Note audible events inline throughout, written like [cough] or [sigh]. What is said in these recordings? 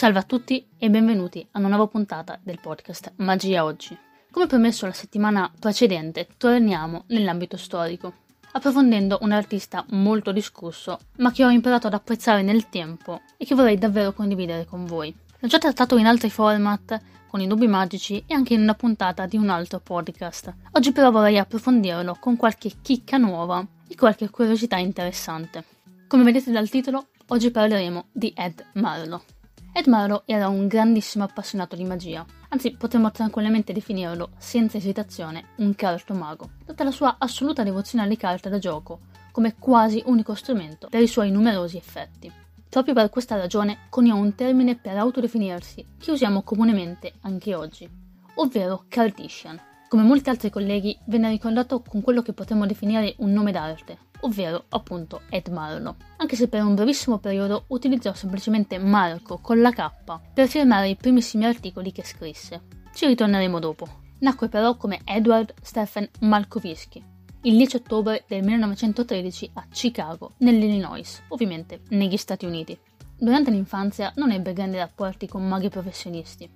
Salve a tutti e benvenuti a una nuova puntata del podcast Magia Oggi. Come promesso la settimana precedente, torniamo nell'ambito storico, approfondendo un artista molto discusso, ma che ho imparato ad apprezzare nel tempo e che vorrei davvero condividere con voi. L'ho già trattato in altri format, con i dubbi magici e anche in una puntata di un altro podcast. Oggi però vorrei approfondirlo con qualche chicca nuova e qualche curiosità interessante. Come vedete dal titolo, oggi parleremo di Ed Marlowe. Ed Marlowe era un grandissimo appassionato di magia, anzi potremmo tranquillamente definirlo, senza esitazione, un cartomago, data la sua assoluta devozione alle carte da gioco, come quasi unico strumento per i suoi numerosi effetti. Proprio per questa ragione coniò un termine per autodefinirsi che usiamo comunemente anche oggi, ovvero Kardashian. Come molti altri colleghi, venne ricordato con quello che potremmo definire un nome d'arte, ovvero appunto Ed Marlo, anche se per un brevissimo periodo utilizzò semplicemente Marco con la K per firmare i primissimi articoli che scrisse. Ci ritorneremo dopo. Nacque però come Edward Stephen Malkovich il 10 ottobre del 1913 a Chicago, nell'Illinois, ovviamente negli Stati Uniti. Durante l'infanzia non ebbe grandi rapporti con maghi professionisti,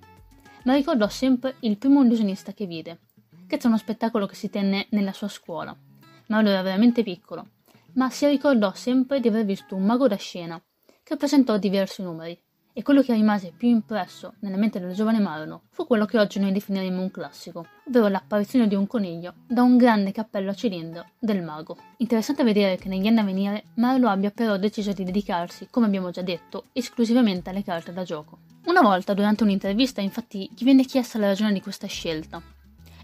ma ricordò sempre il primo illusionista che vide, che è uno spettacolo che si tenne nella sua scuola. Mauro era veramente piccolo, ma si ricordò sempre di aver visto un mago da scena, che presentò diversi numeri, e quello che rimase più impresso nella mente del giovane Marno fu quello che oggi noi definiremo un classico, ovvero l'apparizione di un coniglio da un grande cappello a cilindro del mago. Interessante vedere che negli anni a venire Marlo abbia però deciso di dedicarsi, come abbiamo già detto, esclusivamente alle carte da gioco. Una volta durante un'intervista infatti gli venne chiesta la ragione di questa scelta,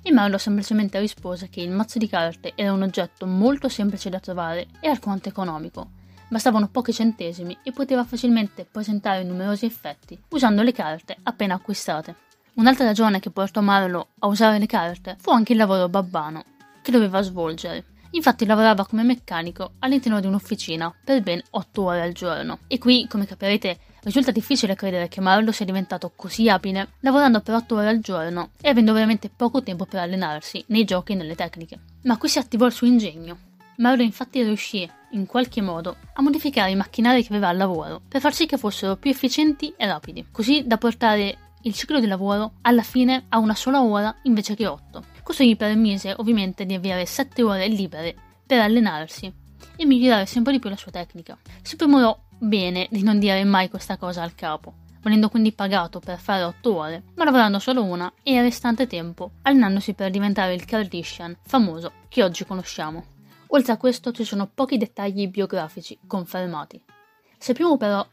e Marlo semplicemente rispose che il mazzo di carte era un oggetto molto semplice da trovare e alquanto economico, Bastavano pochi centesimi e poteva facilmente presentare numerosi effetti usando le carte appena acquistate. Un'altra ragione che portò Marlo a usare le carte fu anche il lavoro babbano che doveva svolgere. Infatti lavorava come meccanico all'interno di un'officina per ben 8 ore al giorno. E qui, come capirete, risulta difficile credere che Marlo sia diventato così abile lavorando per 8 ore al giorno e avendo veramente poco tempo per allenarsi nei giochi e nelle tecniche. Ma qui si attivò il suo ingegno Mauro infatti riuscì, in qualche modo, a modificare i macchinari che aveva al lavoro per far sì che fossero più efficienti e rapidi, così da portare il ciclo di lavoro alla fine a una sola ora invece che otto. Questo gli permise ovviamente di avere sette ore libere per allenarsi e migliorare sempre di più la sua tecnica. Si premurò bene di non dire mai questa cosa al capo, venendo quindi pagato per fare otto ore, ma lavorando solo una e il restante tempo allenandosi per diventare il Kardashian famoso che oggi conosciamo. Oltre a questo ci sono pochi dettagli biografici confermati. Sappiamo però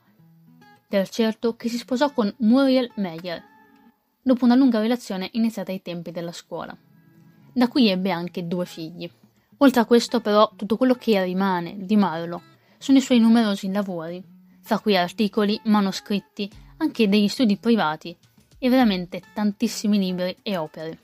per certo che si sposò con Muriel Meyer, dopo una lunga relazione iniziata ai tempi della scuola, da cui ebbe anche due figli. Oltre a questo però tutto quello che rimane di Marlo sono i suoi numerosi lavori, fra cui articoli, manoscritti, anche degli studi privati e veramente tantissimi libri e opere.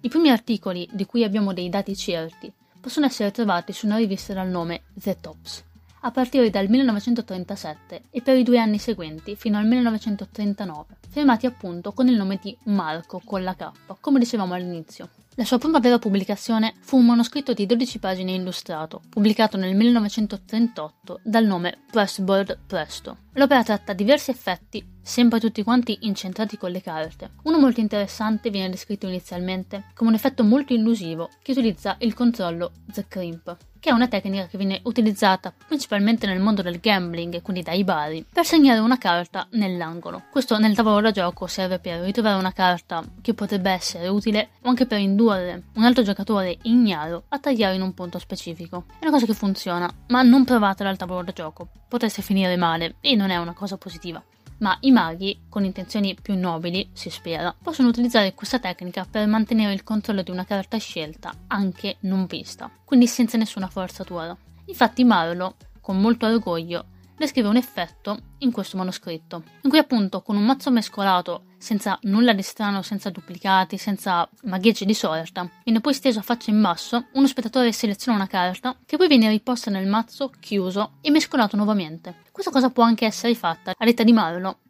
I primi articoli di cui abbiamo dei dati certi possono essere trovati su una rivista dal nome The Tops, a partire dal 1937 e per i due anni seguenti fino al 1939, firmati appunto con il nome di Marco con la K, come dicevamo all'inizio. La sua prima vera pubblicazione fu un manoscritto di 12 pagine illustrato, pubblicato nel 1938 dal nome Pressboard Presto. L'opera tratta diversi effetti, sempre tutti quanti incentrati con le carte. Uno molto interessante viene descritto inizialmente come un effetto molto illusivo che utilizza il controllo The Crimp che è una tecnica che viene utilizzata principalmente nel mondo del gambling, quindi dai bari, per segnare una carta nell'angolo. Questo nel tavolo da gioco serve per ritrovare una carta che potrebbe essere utile o anche per indurre un altro giocatore ignaro a tagliare in un punto specifico. È una cosa che funziona, ma non provatela al tavolo da gioco, potreste finire male e non è una cosa positiva ma i maghi, con intenzioni più nobili, si spera, possono utilizzare questa tecnica per mantenere il controllo di una carta scelta, anche non vista, quindi senza nessuna forzatura. Infatti Marlo, con molto orgoglio, descrive un effetto in questo manoscritto, in cui appunto con un mazzo mescolato, senza nulla di strano, senza duplicati, senza magheggi di sorta, viene poi steso a faccia in basso, uno spettatore seleziona una carta che poi viene riposta nel mazzo, chiuso e mescolato nuovamente. Questa cosa può anche essere fatta a detta di Marlo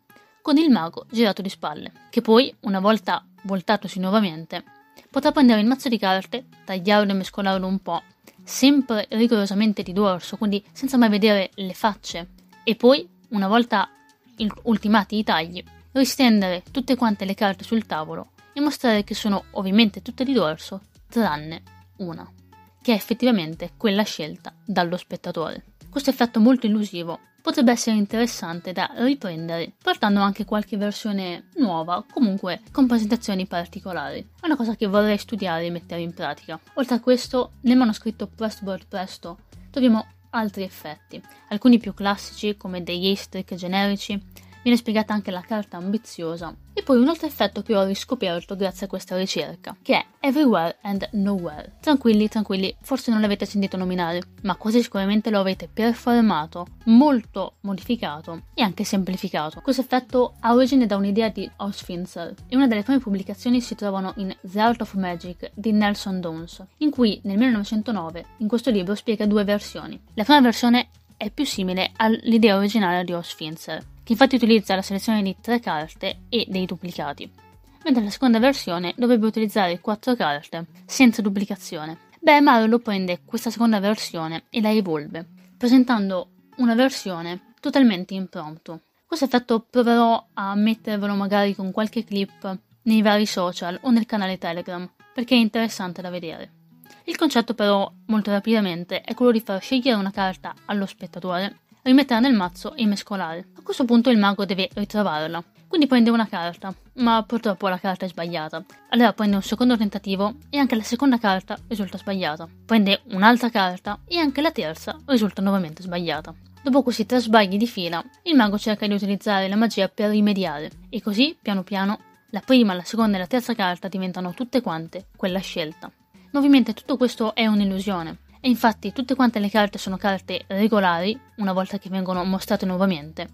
con il mago girato di spalle, che poi, una volta voltatosi nuovamente, potrà prendere il mazzo di carte, tagliarlo e mescolarlo un po', sempre rigorosamente di dorso, quindi senza mai vedere le facce e poi, una volta ultimati i tagli, ristendere tutte quante le carte sul tavolo e mostrare che sono ovviamente tutte di dorso, tranne una, che è effettivamente quella scelta dallo spettatore. Questo effetto molto illusivo potrebbe essere interessante da riprendere, portando anche qualche versione nuova, comunque con presentazioni particolari. È una cosa che vorrei studiare e mettere in pratica. Oltre a questo, nel manoscritto Pressboard Presto troviamo altri effetti, alcuni più classici come degli ace generici, viene spiegata anche la carta ambiziosa e poi un altro effetto che ho riscoperto grazie a questa ricerca, che è Everywhere and Nowhere. Tranquilli, tranquilli, forse non l'avete sentito nominare, ma quasi sicuramente lo avete performato, molto modificato e anche semplificato. Questo effetto ha origine da un'idea di Osfinzer e una delle prime pubblicazioni si trovano in The Art of Magic di Nelson Downs, in cui nel 1909 in questo libro spiega due versioni. La prima versione è più simile all'idea originale di Osfinzer infatti utilizza la selezione di tre carte e dei duplicati, mentre la seconda versione dovrebbe utilizzare quattro carte, senza duplicazione. Beh, Marlo prende questa seconda versione e la evolve, presentando una versione totalmente impromptu. Questo effetto proverò a mettervelo magari con qualche clip nei vari social o nel canale Telegram, perché è interessante da vedere. Il concetto però, molto rapidamente, è quello di far scegliere una carta allo spettatore rimetterla nel mazzo e mescolare. A questo punto il mago deve ritrovarla. Quindi prende una carta, ma purtroppo la carta è sbagliata. Allora prende un secondo tentativo e anche la seconda carta risulta sbagliata. Prende un'altra carta e anche la terza risulta nuovamente sbagliata. Dopo questi tre sbagli di fila, il mago cerca di utilizzare la magia per rimediare e così, piano piano, la prima, la seconda e la terza carta diventano tutte quante quella scelta. Ma ovviamente tutto questo è un'illusione, e infatti tutte quante le carte sono carte regolari, una volta che vengono mostrate nuovamente,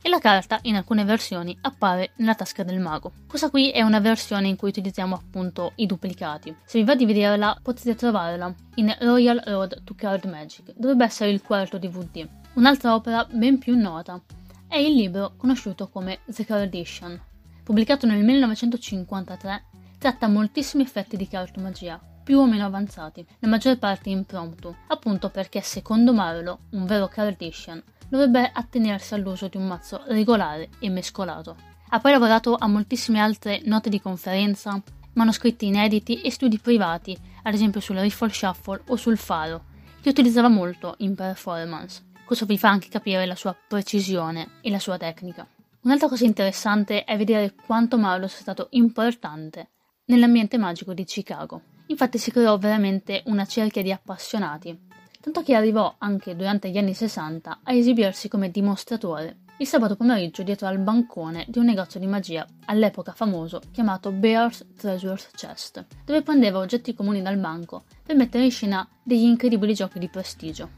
e la carta in alcune versioni appare nella tasca del mago. Questa qui è una versione in cui utilizziamo appunto i duplicati. Se vi va di vederla potete trovarla in Royal Road to Card Magic, dovrebbe essere il quarto DVD. Un'altra opera ben più nota è il libro conosciuto come The Cardition. Pubblicato nel 1953, tratta moltissimi effetti di cartomagia, più o meno avanzati, la maggior parte impromptu, appunto perché secondo Marlo, un vero Kardashian, dovrebbe attenersi all'uso di un mazzo regolare e mescolato. Ha poi lavorato a moltissime altre note di conferenza, manoscritti inediti e studi privati, ad esempio sul Riffle Shuffle o sul Faro, che utilizzava molto in performance. Questo vi fa anche capire la sua precisione e la sua tecnica. Un'altra cosa interessante è vedere quanto Marlo sia stato importante nell'ambiente magico di Chicago. Infatti si creò veramente una cerchia di appassionati, tanto che arrivò anche durante gli anni 60 a esibirsi come dimostratore il sabato pomeriggio dietro al bancone di un negozio di magia all'epoca famoso chiamato Bear's Treasures Chest, dove prendeva oggetti comuni dal banco per mettere in scena degli incredibili giochi di prestigio.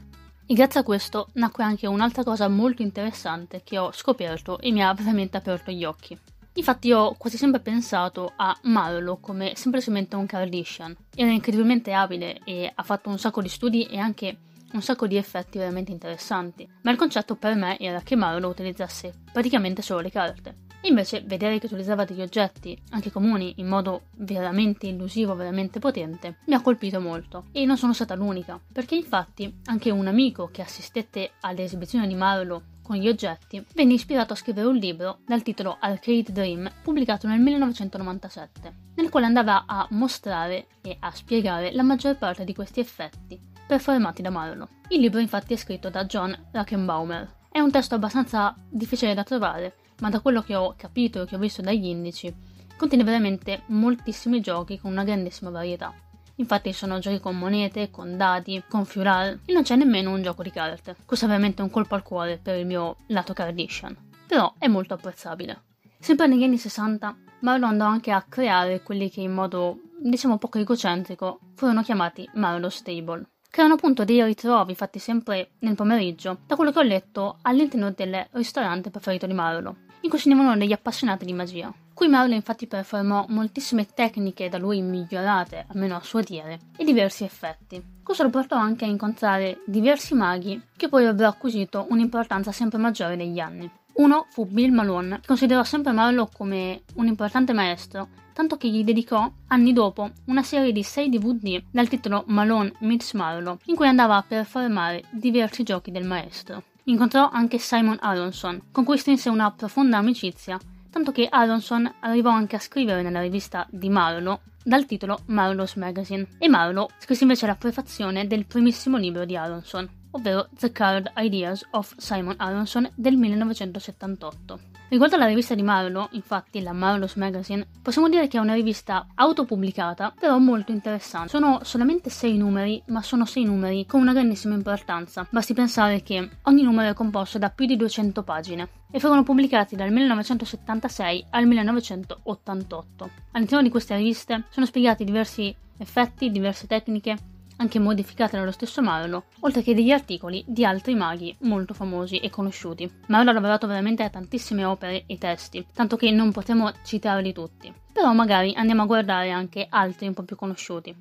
E grazie a questo nacque anche un'altra cosa molto interessante che ho scoperto e mi ha veramente aperto gli occhi. Infatti ho quasi sempre pensato a Marlo come semplicemente un Kardashian. Era incredibilmente abile e ha fatto un sacco di studi e anche un sacco di effetti veramente interessanti, ma il concetto per me era che Marlo utilizzasse praticamente solo le carte. E invece vedere che utilizzava degli oggetti, anche comuni, in modo veramente illusivo, veramente potente, mi ha colpito molto. E non sono stata l'unica, perché infatti anche un amico che assistette alle esibizioni di Marlo con gli oggetti, venne ispirato a scrivere un libro dal titolo Arcade Dream, pubblicato nel 1997, nel quale andava a mostrare e a spiegare la maggior parte di questi effetti performati da Marlo. Il libro infatti è scritto da John Rackenbaumer. È un testo abbastanza difficile da trovare, ma da quello che ho capito e che ho visto dagli indici, contiene veramente moltissimi giochi con una grandissima varietà. Infatti sono giochi con monete, con dadi, con fiural e non c'è nemmeno un gioco di carte. Questo è veramente un colpo al cuore per il mio lato Kardashian. Però è molto apprezzabile. Sempre negli anni 60 Marlo andò anche a creare quelli che in modo diciamo poco egocentrico furono chiamati Marlo Stable che erano appunto dei ritrovi fatti sempre nel pomeriggio, da quello che ho letto all'interno del ristorante preferito di Marlo, in cui si univano degli appassionati di magia. Qui Marlo infatti performò moltissime tecniche da lui migliorate, almeno a suo dire, e diversi effetti. Questo lo portò anche a incontrare diversi maghi che poi avrebbero acquisito un'importanza sempre maggiore negli anni. Uno fu Bill Malone, che considerò sempre Marlo come un importante maestro, tanto che gli dedicò, anni dopo, una serie di 6 DVD dal titolo Malone Meets Marlo, in cui andava a performare diversi giochi del maestro. Incontrò anche Simon Aronson, con cui strinse una profonda amicizia tanto che Aronson arrivò anche a scrivere nella rivista di Marlowe dal titolo Marlowe's Magazine e Marlowe scrisse invece la prefazione del primissimo libro di Aronson, ovvero The Card Ideas of Simon Aronson del 1978. Riguardo alla rivista di Marlowe, infatti la Marlowe's Magazine, possiamo dire che è una rivista autopubblicata, però molto interessante. Sono solamente sei numeri, ma sono sei numeri con una grandissima importanza. Basti pensare che ogni numero è composto da più di 200 pagine e furono pubblicati dal 1976 al 1988. All'interno di queste riviste sono spiegati diversi effetti, diverse tecniche, anche modificate dallo stesso Marlowe, oltre che degli articoli di altri maghi molto famosi e conosciuti. Marlowe ha lavorato veramente a tantissime opere e testi, tanto che non potremo citarli tutti. Però magari andiamo a guardare anche altri un po' più conosciuti.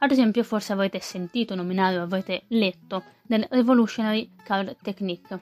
Ad esempio, forse avrete sentito nominare o avrete letto del Revolutionary Card Technique,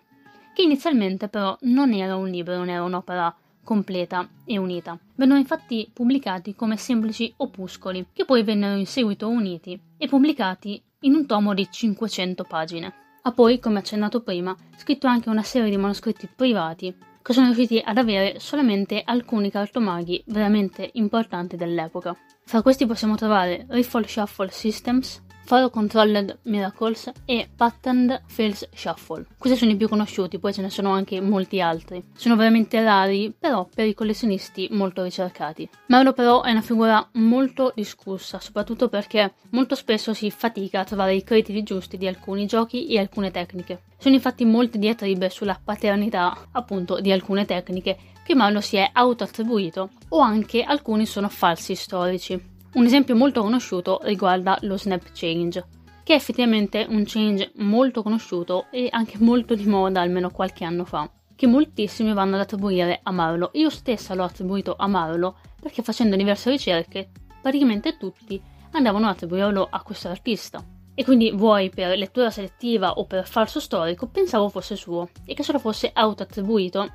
che inizialmente però non era un libro, non era un'opera completa e unita. Vennero infatti pubblicati come semplici opuscoli, che poi vennero in seguito uniti e pubblicati in un tomo di 500 pagine. Ha poi, come accennato prima, scritto anche una serie di manoscritti privati che sono riusciti ad avere solamente alcuni cartomaghi veramente importanti dell'epoca. Fra questi possiamo trovare Riffle Shuffle Systems, Faro Controlled Miracles e Patterned Fails Shuffle. Questi sono i più conosciuti, poi ce ne sono anche molti altri. Sono veramente rari, però per i collezionisti molto ricercati. Marlo però è una figura molto discussa, soprattutto perché molto spesso si fatica a trovare i crediti giusti di alcuni giochi e alcune tecniche. Sono infatti molte diatribe sulla paternità, appunto, di alcune tecniche che Marlo si è auto-attribuito, o anche alcuni sono falsi storici. Un esempio molto conosciuto riguarda lo snap change, che è effettivamente un change molto conosciuto e anche molto di moda almeno qualche anno fa, che moltissimi vanno ad attribuire a Marlo. Io stessa l'ho attribuito a Marlo perché facendo diverse ricerche, praticamente tutti andavano ad attribuirlo a questo artista. E quindi vuoi per lettura selettiva o per falso storico, pensavo fosse suo e che se lo fosse auto-attribuito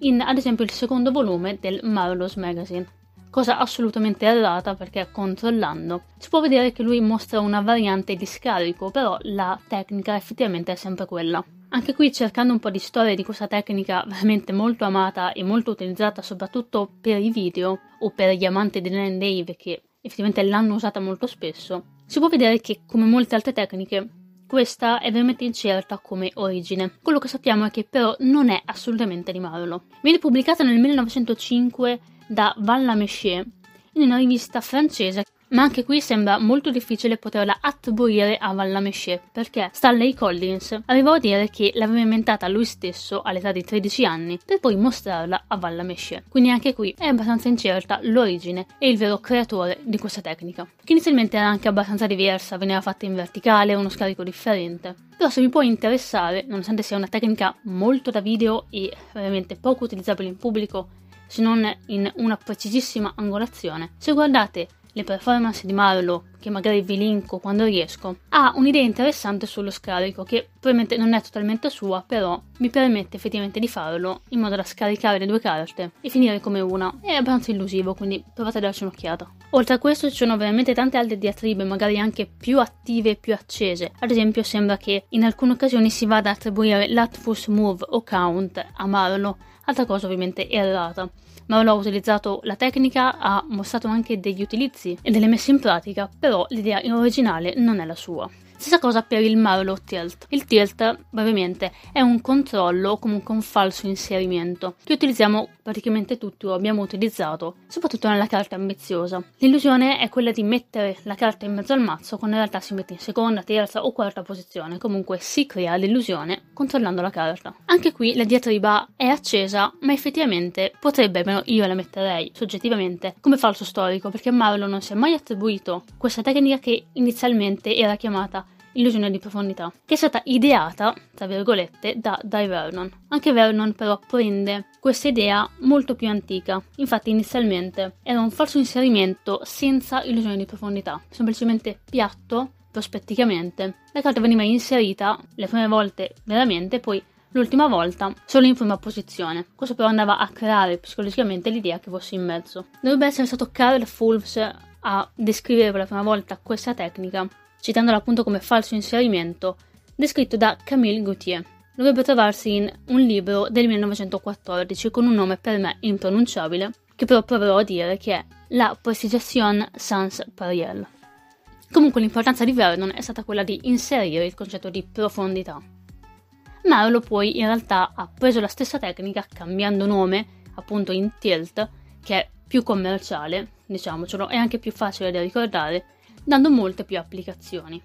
in ad esempio il secondo volume del Marlowe's Magazine cosa assolutamente errata perché controllando si può vedere che lui mostra una variante di scarico, però la tecnica effettivamente è sempre quella. Anche qui cercando un po' di storia di questa tecnica veramente molto amata e molto utilizzata soprattutto per i video o per gli amanti di Land Dave che effettivamente l'hanno usata molto spesso, si può vedere che come molte altre tecniche questa è veramente incerta come origine. Quello che sappiamo è che però non è assolutamente di Marlo. Viene pubblicata nel 1905 da Vallamechier in una rivista francese ma anche qui sembra molto difficile poterla attribuire a Vallamechier perché Stanley Collins arrivò a dire che l'aveva inventata lui stesso all'età di 13 anni per poi mostrarla a Vallamechier. Quindi anche qui è abbastanza incerta l'origine e il vero creatore di questa tecnica, che inizialmente era anche abbastanza diversa, veniva fatta in verticale, uno scarico differente. Però se vi può interessare, nonostante sia una tecnica molto da video e veramente poco utilizzabile in pubblico, se non in una precisissima angolazione. Se guardate le performance di Marlo, che magari vi linko quando riesco, ha un'idea interessante sullo scarico che probabilmente non è totalmente sua, però mi permette effettivamente di farlo in modo da scaricare le due carte e finire come una. È abbastanza illusivo, quindi provate a darci un'occhiata. Oltre a questo ci sono veramente tante altre diatribe, magari anche più attive e più accese. Ad esempio sembra che in alcune occasioni si vada a attribuire l'Atfus Move o Count a Marlo, altra cosa ovviamente errata. Marlowe ha utilizzato la tecnica, ha mostrato anche degli utilizzi e delle messe in pratica, però l'idea originale non è la sua. Stessa cosa per il Marlowe Tilt. Il tilt, brevemente, è un controllo o comunque un falso inserimento che utilizziamo praticamente tutti o abbiamo utilizzato, soprattutto nella carta ambiziosa. L'illusione è quella di mettere la carta in mezzo al mazzo quando in realtà si mette in seconda, terza o quarta posizione. Comunque si crea l'illusione controllando la carta. Anche qui la diatriba è accesa, ma effettivamente potrebbe, almeno io la metterei soggettivamente, come falso storico, perché Marlowe non si è mai attribuito questa tecnica che inizialmente era chiamata illusione di profondità, che è stata ideata, tra virgolette, da Dai Vernon. Anche Vernon però prende questa idea molto più antica. Infatti inizialmente era un falso inserimento senza illusione di profondità, semplicemente piatto, prospetticamente. La carta veniva inserita le prime volte veramente, poi l'ultima volta solo in prima posizione. Questo però andava a creare psicologicamente l'idea che fosse in mezzo. Dovrebbe essere stato Karl Fulves a descrivere per la prima volta questa tecnica citandola appunto come falso inserimento, descritto da Camille Gauthier. dovrebbe trovarsi in un libro del 1914 con un nome per me impronunciabile, che però proverò a dire che è La Prestigation Sans Pariel. Comunque l'importanza di Vernon è stata quella di inserire il concetto di profondità. Marlowe poi in realtà ha preso la stessa tecnica cambiando nome, appunto in Tilt, che è più commerciale, diciamocelo, è anche più facile da ricordare, dando molte più applicazioni.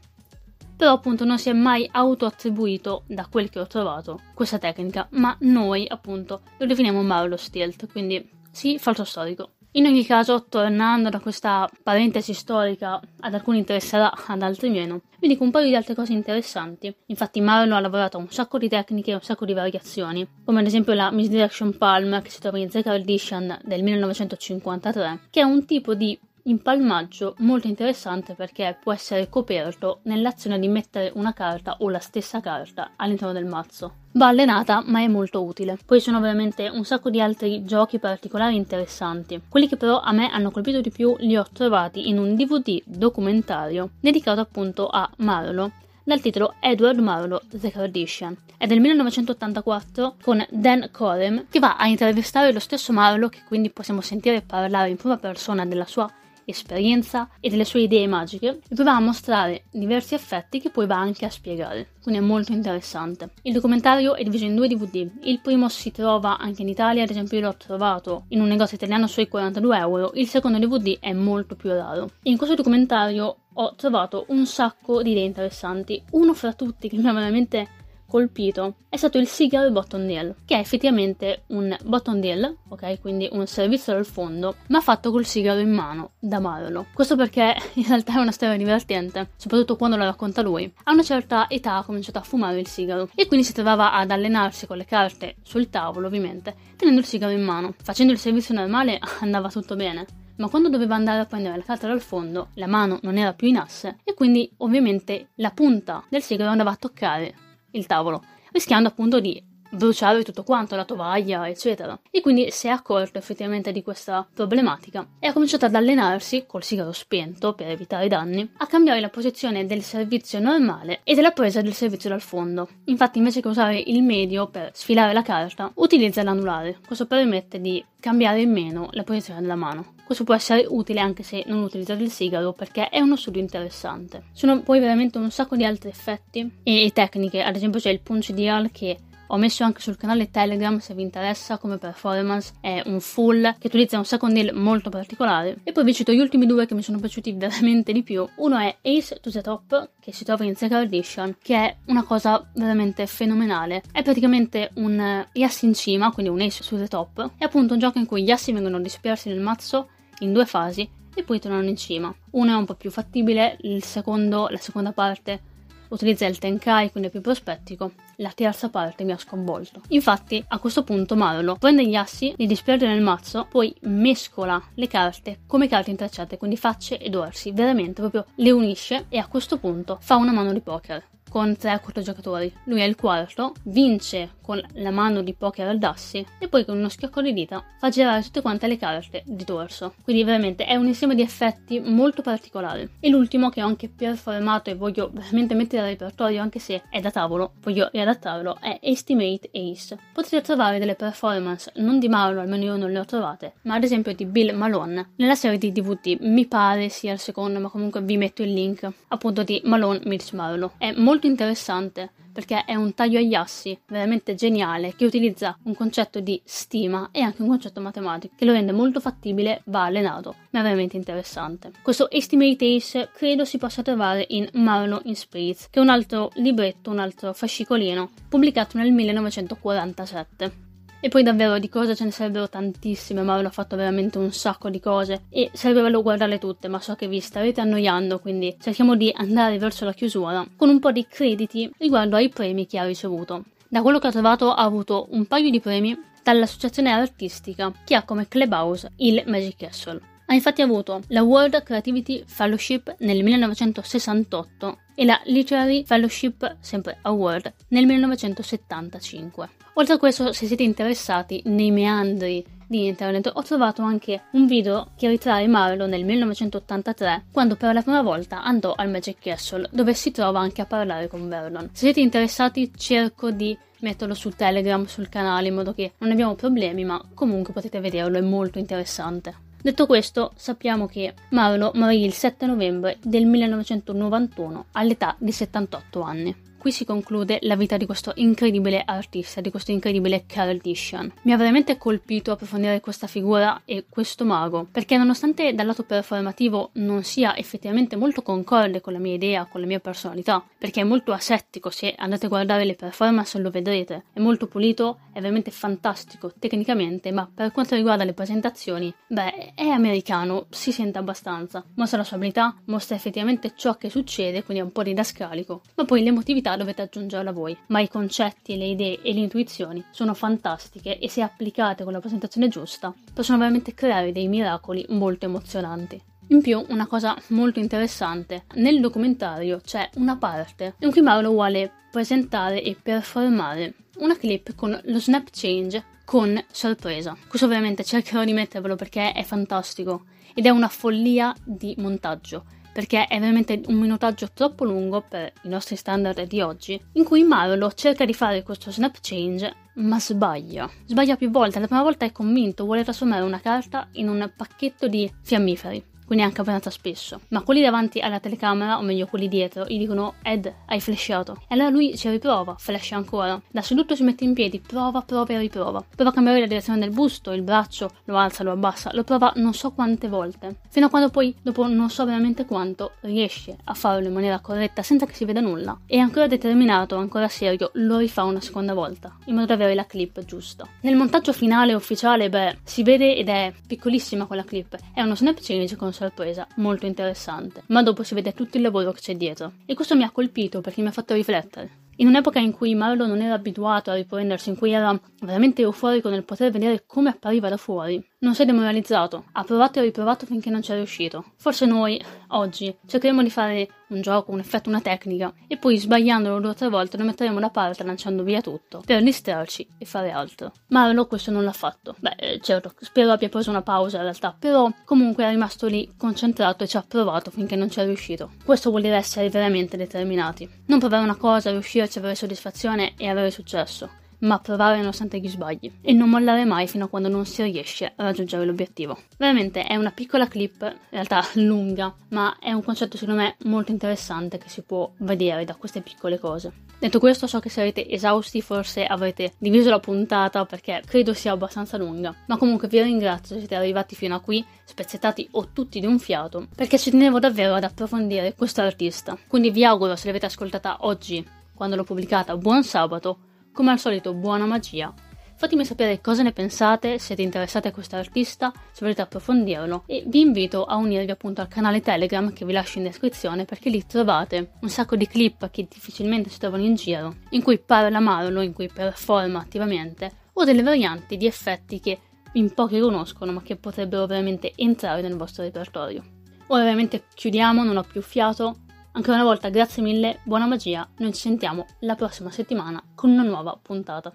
Però appunto non si è mai auto-attribuito, da quel che ho trovato, questa tecnica, ma noi appunto lo definiamo Marlowe Stilt, quindi sì, falso storico. In ogni caso, tornando da questa parentesi storica, ad alcuni interesserà, ad altri meno, vi dico un paio di altre cose interessanti. Infatti Marlowe ha lavorato un sacco di tecniche e un sacco di variazioni, come ad esempio la Misdirection Palm che si trova in Zeker Edition del 1953, che è un tipo di impalmaggio molto interessante perché può essere coperto nell'azione di mettere una carta o la stessa carta all'interno del mazzo. Va allenata ma è molto utile. Poi sono veramente un sacco di altri giochi particolari interessanti. Quelli che però a me hanno colpito di più li ho trovati in un DVD documentario dedicato appunto a Marlo dal titolo Edward Marlowe The Kardashian. È del 1984 con Dan Corem che va a intervistare lo stesso Marlowe che quindi possiamo sentire parlare in prima persona della sua esperienza e delle sue idee magiche e a mostrare diversi effetti che poi va anche a spiegare. Quindi è molto interessante. Il documentario è diviso in due DVD. Il primo si trova anche in Italia, ad esempio io l'ho trovato in un negozio italiano sui 42 euro. Il secondo DVD è molto più raro. In questo documentario ho trovato un sacco di idee interessanti. Uno fra tutti che mi ha veramente colpito è stato il Seagull Bottom Deal, che è effettivamente un bottom deal, ok? Quindi un servizio dal fondo, ma fatto col sigaro in mano, da Marlo. Questo perché [laughs] in realtà è una storia divertente, soprattutto quando la racconta lui. A una certa età ha cominciato a fumare il sigaro e quindi si trovava ad allenarsi con le carte sul tavolo, ovviamente, tenendo il sigaro in mano. Facendo il servizio normale [laughs] andava tutto bene, ma quando doveva andare a prendere la carta dal fondo, la mano non era più in asse e quindi ovviamente la punta del sigaro andava a toccare il tavolo, rischiando appunto di bruciare tutto quanto, la tovaglia, eccetera. E quindi si è accorto effettivamente di questa problematica e ha cominciato ad allenarsi col sigaro spento per evitare danni, a cambiare la posizione del servizio normale e della presa del servizio dal fondo. Infatti, invece che usare il medio per sfilare la carta, utilizza l'anulare. Questo permette di cambiare in meno la posizione della mano. Questo può essere utile anche se non utilizzate il sigaro perché è uno studio interessante. Sono poi veramente un sacco di altri effetti e tecniche, ad esempio c'è il punch dial che ho messo anche sul canale Telegram se vi interessa come performance, è un full che utilizza un second nail molto particolare. E poi vi cito gli ultimi due che mi sono piaciuti veramente di più. Uno è Ace to the Top, che si trova in Secret Edition, che è una cosa veramente fenomenale. È praticamente un Yass in cima, quindi un Ace to the Top. È appunto un gioco in cui gli assi vengono dispersi nel mazzo in due fasi e poi tornano in cima. Uno è un po' più fattibile, il secondo, la seconda parte utilizza il Tenkai, quindi è più prospettico. La terza parte mi ha sconvolto. Infatti, a questo punto Marlo prende gli assi, li disperde nel mazzo, poi mescola le carte come carte intrecciate, quindi facce e dorsi, veramente proprio le unisce e a questo punto fa una mano di poker con 3-4 giocatori. Lui è il quarto, vince con la mano di poker al dassi e poi con uno schiocco di dita fa girare tutte quante le carte di dorso. Quindi veramente è un insieme di effetti molto particolari. E l'ultimo che ho anche performato e voglio veramente mettere a repertorio anche se è da tavolo, voglio riadattarlo, è Estimate Ace. Potete trovare delle performance non di Marlo, almeno io non le ho trovate, ma ad esempio di Bill Malone nella serie di DVD. Mi pare sia il secondo, ma comunque vi metto il link appunto di Malone Mitch Marlo. È molto molto interessante perché è un taglio agli assi veramente geniale che utilizza un concetto di stima e anche un concetto matematico che lo rende molto fattibile, va allenato, ma è veramente interessante. Questo Estimate Ace credo si possa trovare in Marlowe in Spirits, che è un altro libretto, un altro fascicolino pubblicato nel 1947. E poi davvero di cose ce ne sarebbero tantissime, Mauro ha fatto veramente un sacco di cose e sarebbe bello guardarle tutte, ma so che vi starete annoiando, quindi cerchiamo di andare verso la chiusura con un po' di crediti riguardo ai premi che ha ricevuto. Da quello che ho trovato ha avuto un paio di premi dall'associazione artistica che ha come clubhouse il Magic Castle. Ha infatti avuto la World Creativity Fellowship nel 1968 e la Literary Fellowship, sempre Award, nel 1975. Oltre a questo, se siete interessati nei meandri di internet ho trovato anche un video che ritrae Marlo nel 1983 quando per la prima volta andò al Magic Castle dove si trova anche a parlare con Vernon. Se siete interessati cerco di metterlo su Telegram, sul canale in modo che non abbiamo problemi ma comunque potete vederlo, è molto interessante. Detto questo, sappiamo che Marlo morì il 7 novembre del 1991 all'età di 78 anni. Qui si conclude la vita di questo incredibile artista, di questo incredibile Carl Titian. Mi ha veramente colpito approfondire questa figura e questo mago, perché nonostante dal lato performativo non sia effettivamente molto concorde con la mia idea, con la mia personalità, perché è molto asettico, se andate a guardare le performance lo vedrete, è molto pulito, è veramente fantastico tecnicamente, ma per quanto riguarda le presentazioni, beh, è americano, si sente abbastanza, mostra la sua abilità, mostra effettivamente ciò che succede, quindi è un po' didascalico, ma poi l'emotività creatività dovete aggiungerla voi, ma i concetti, le idee e le intuizioni sono fantastiche e se applicate con la presentazione giusta possono veramente creare dei miracoli molto emozionanti. In più, una cosa molto interessante, nel documentario c'è una parte in cui Marlo vuole presentare e performare una clip con lo snap change con sorpresa. Questo ovviamente cercherò di mettervelo perché è fantastico ed è una follia di montaggio perché è veramente un minutaggio troppo lungo per i nostri standard di oggi, in cui Marlo cerca di fare questo snap change, ma sbaglia. Sbaglia più volte, la prima volta è convinto, vuole trasformare una carta in un pacchetto di fiammiferi quindi anche abbastanza spesso. Ma quelli davanti alla telecamera, o meglio quelli dietro, gli dicono Ed, hai flashato. E allora lui ci riprova, flasha ancora. Da seduto si mette in piedi, prova, prova e riprova. Prova a cambiare la direzione del busto, il braccio, lo alza, lo abbassa, lo prova non so quante volte. Fino a quando poi, dopo non so veramente quanto, riesce a farlo in maniera corretta senza che si veda nulla. E ancora determinato, ancora serio, lo rifà una seconda volta, in modo da avere la clip giusta. Nel montaggio finale ufficiale, beh, si vede ed è piccolissima quella clip. È uno snap change con sorpresa, molto interessante, ma dopo si vede tutto il lavoro che c'è dietro. E questo mi ha colpito perché mi ha fatto riflettere. In un'epoca in cui Marlo non era abituato a riprendersi, in cui era veramente euforico nel poter vedere come appariva da fuori, non si è demoralizzato, ha provato e riprovato finché non ci è riuscito. Forse noi, oggi, cercheremo di fare un gioco, un effetto, una tecnica, e poi sbagliandolo due o tre volte lo metteremo da parte lanciando via tutto, per distrarci e fare altro. Marlo questo non l'ha fatto. Beh, eh, certo, spero abbia preso una pausa in realtà, però comunque è rimasto lì concentrato e ci ha provato finché non ci è riuscito. Questo vuol dire essere veramente determinati. Non provare una cosa, riuscirci, avere soddisfazione e avere successo ma provare nonostante gli sbagli e non mollare mai fino a quando non si riesce a raggiungere l'obiettivo. Veramente è una piccola clip, in realtà lunga, ma è un concetto secondo me molto interessante che si può vedere da queste piccole cose. Detto questo, so che sarete esausti, forse avrete diviso la puntata perché credo sia abbastanza lunga, ma comunque vi ringrazio se siete arrivati fino a qui, spezzettati o tutti di un fiato, perché ci tenevo davvero ad approfondire questo artista. Quindi vi auguro, se l'avete ascoltata oggi, quando l'ho pubblicata, buon sabato come al solito, buona magia. Fatemi sapere cosa ne pensate, siete interessati a questo artista, se volete approfondirlo e vi invito a unirvi appunto al canale Telegram che vi lascio in descrizione perché lì trovate un sacco di clip che difficilmente si trovano in giro, in cui parla Marlo, in cui performa attivamente o delle varianti di effetti che in pochi conoscono ma che potrebbero veramente entrare nel vostro repertorio. Ora ovviamente chiudiamo, non ho più fiato, Ancora una volta grazie mille, buona magia, noi ci sentiamo la prossima settimana con una nuova puntata.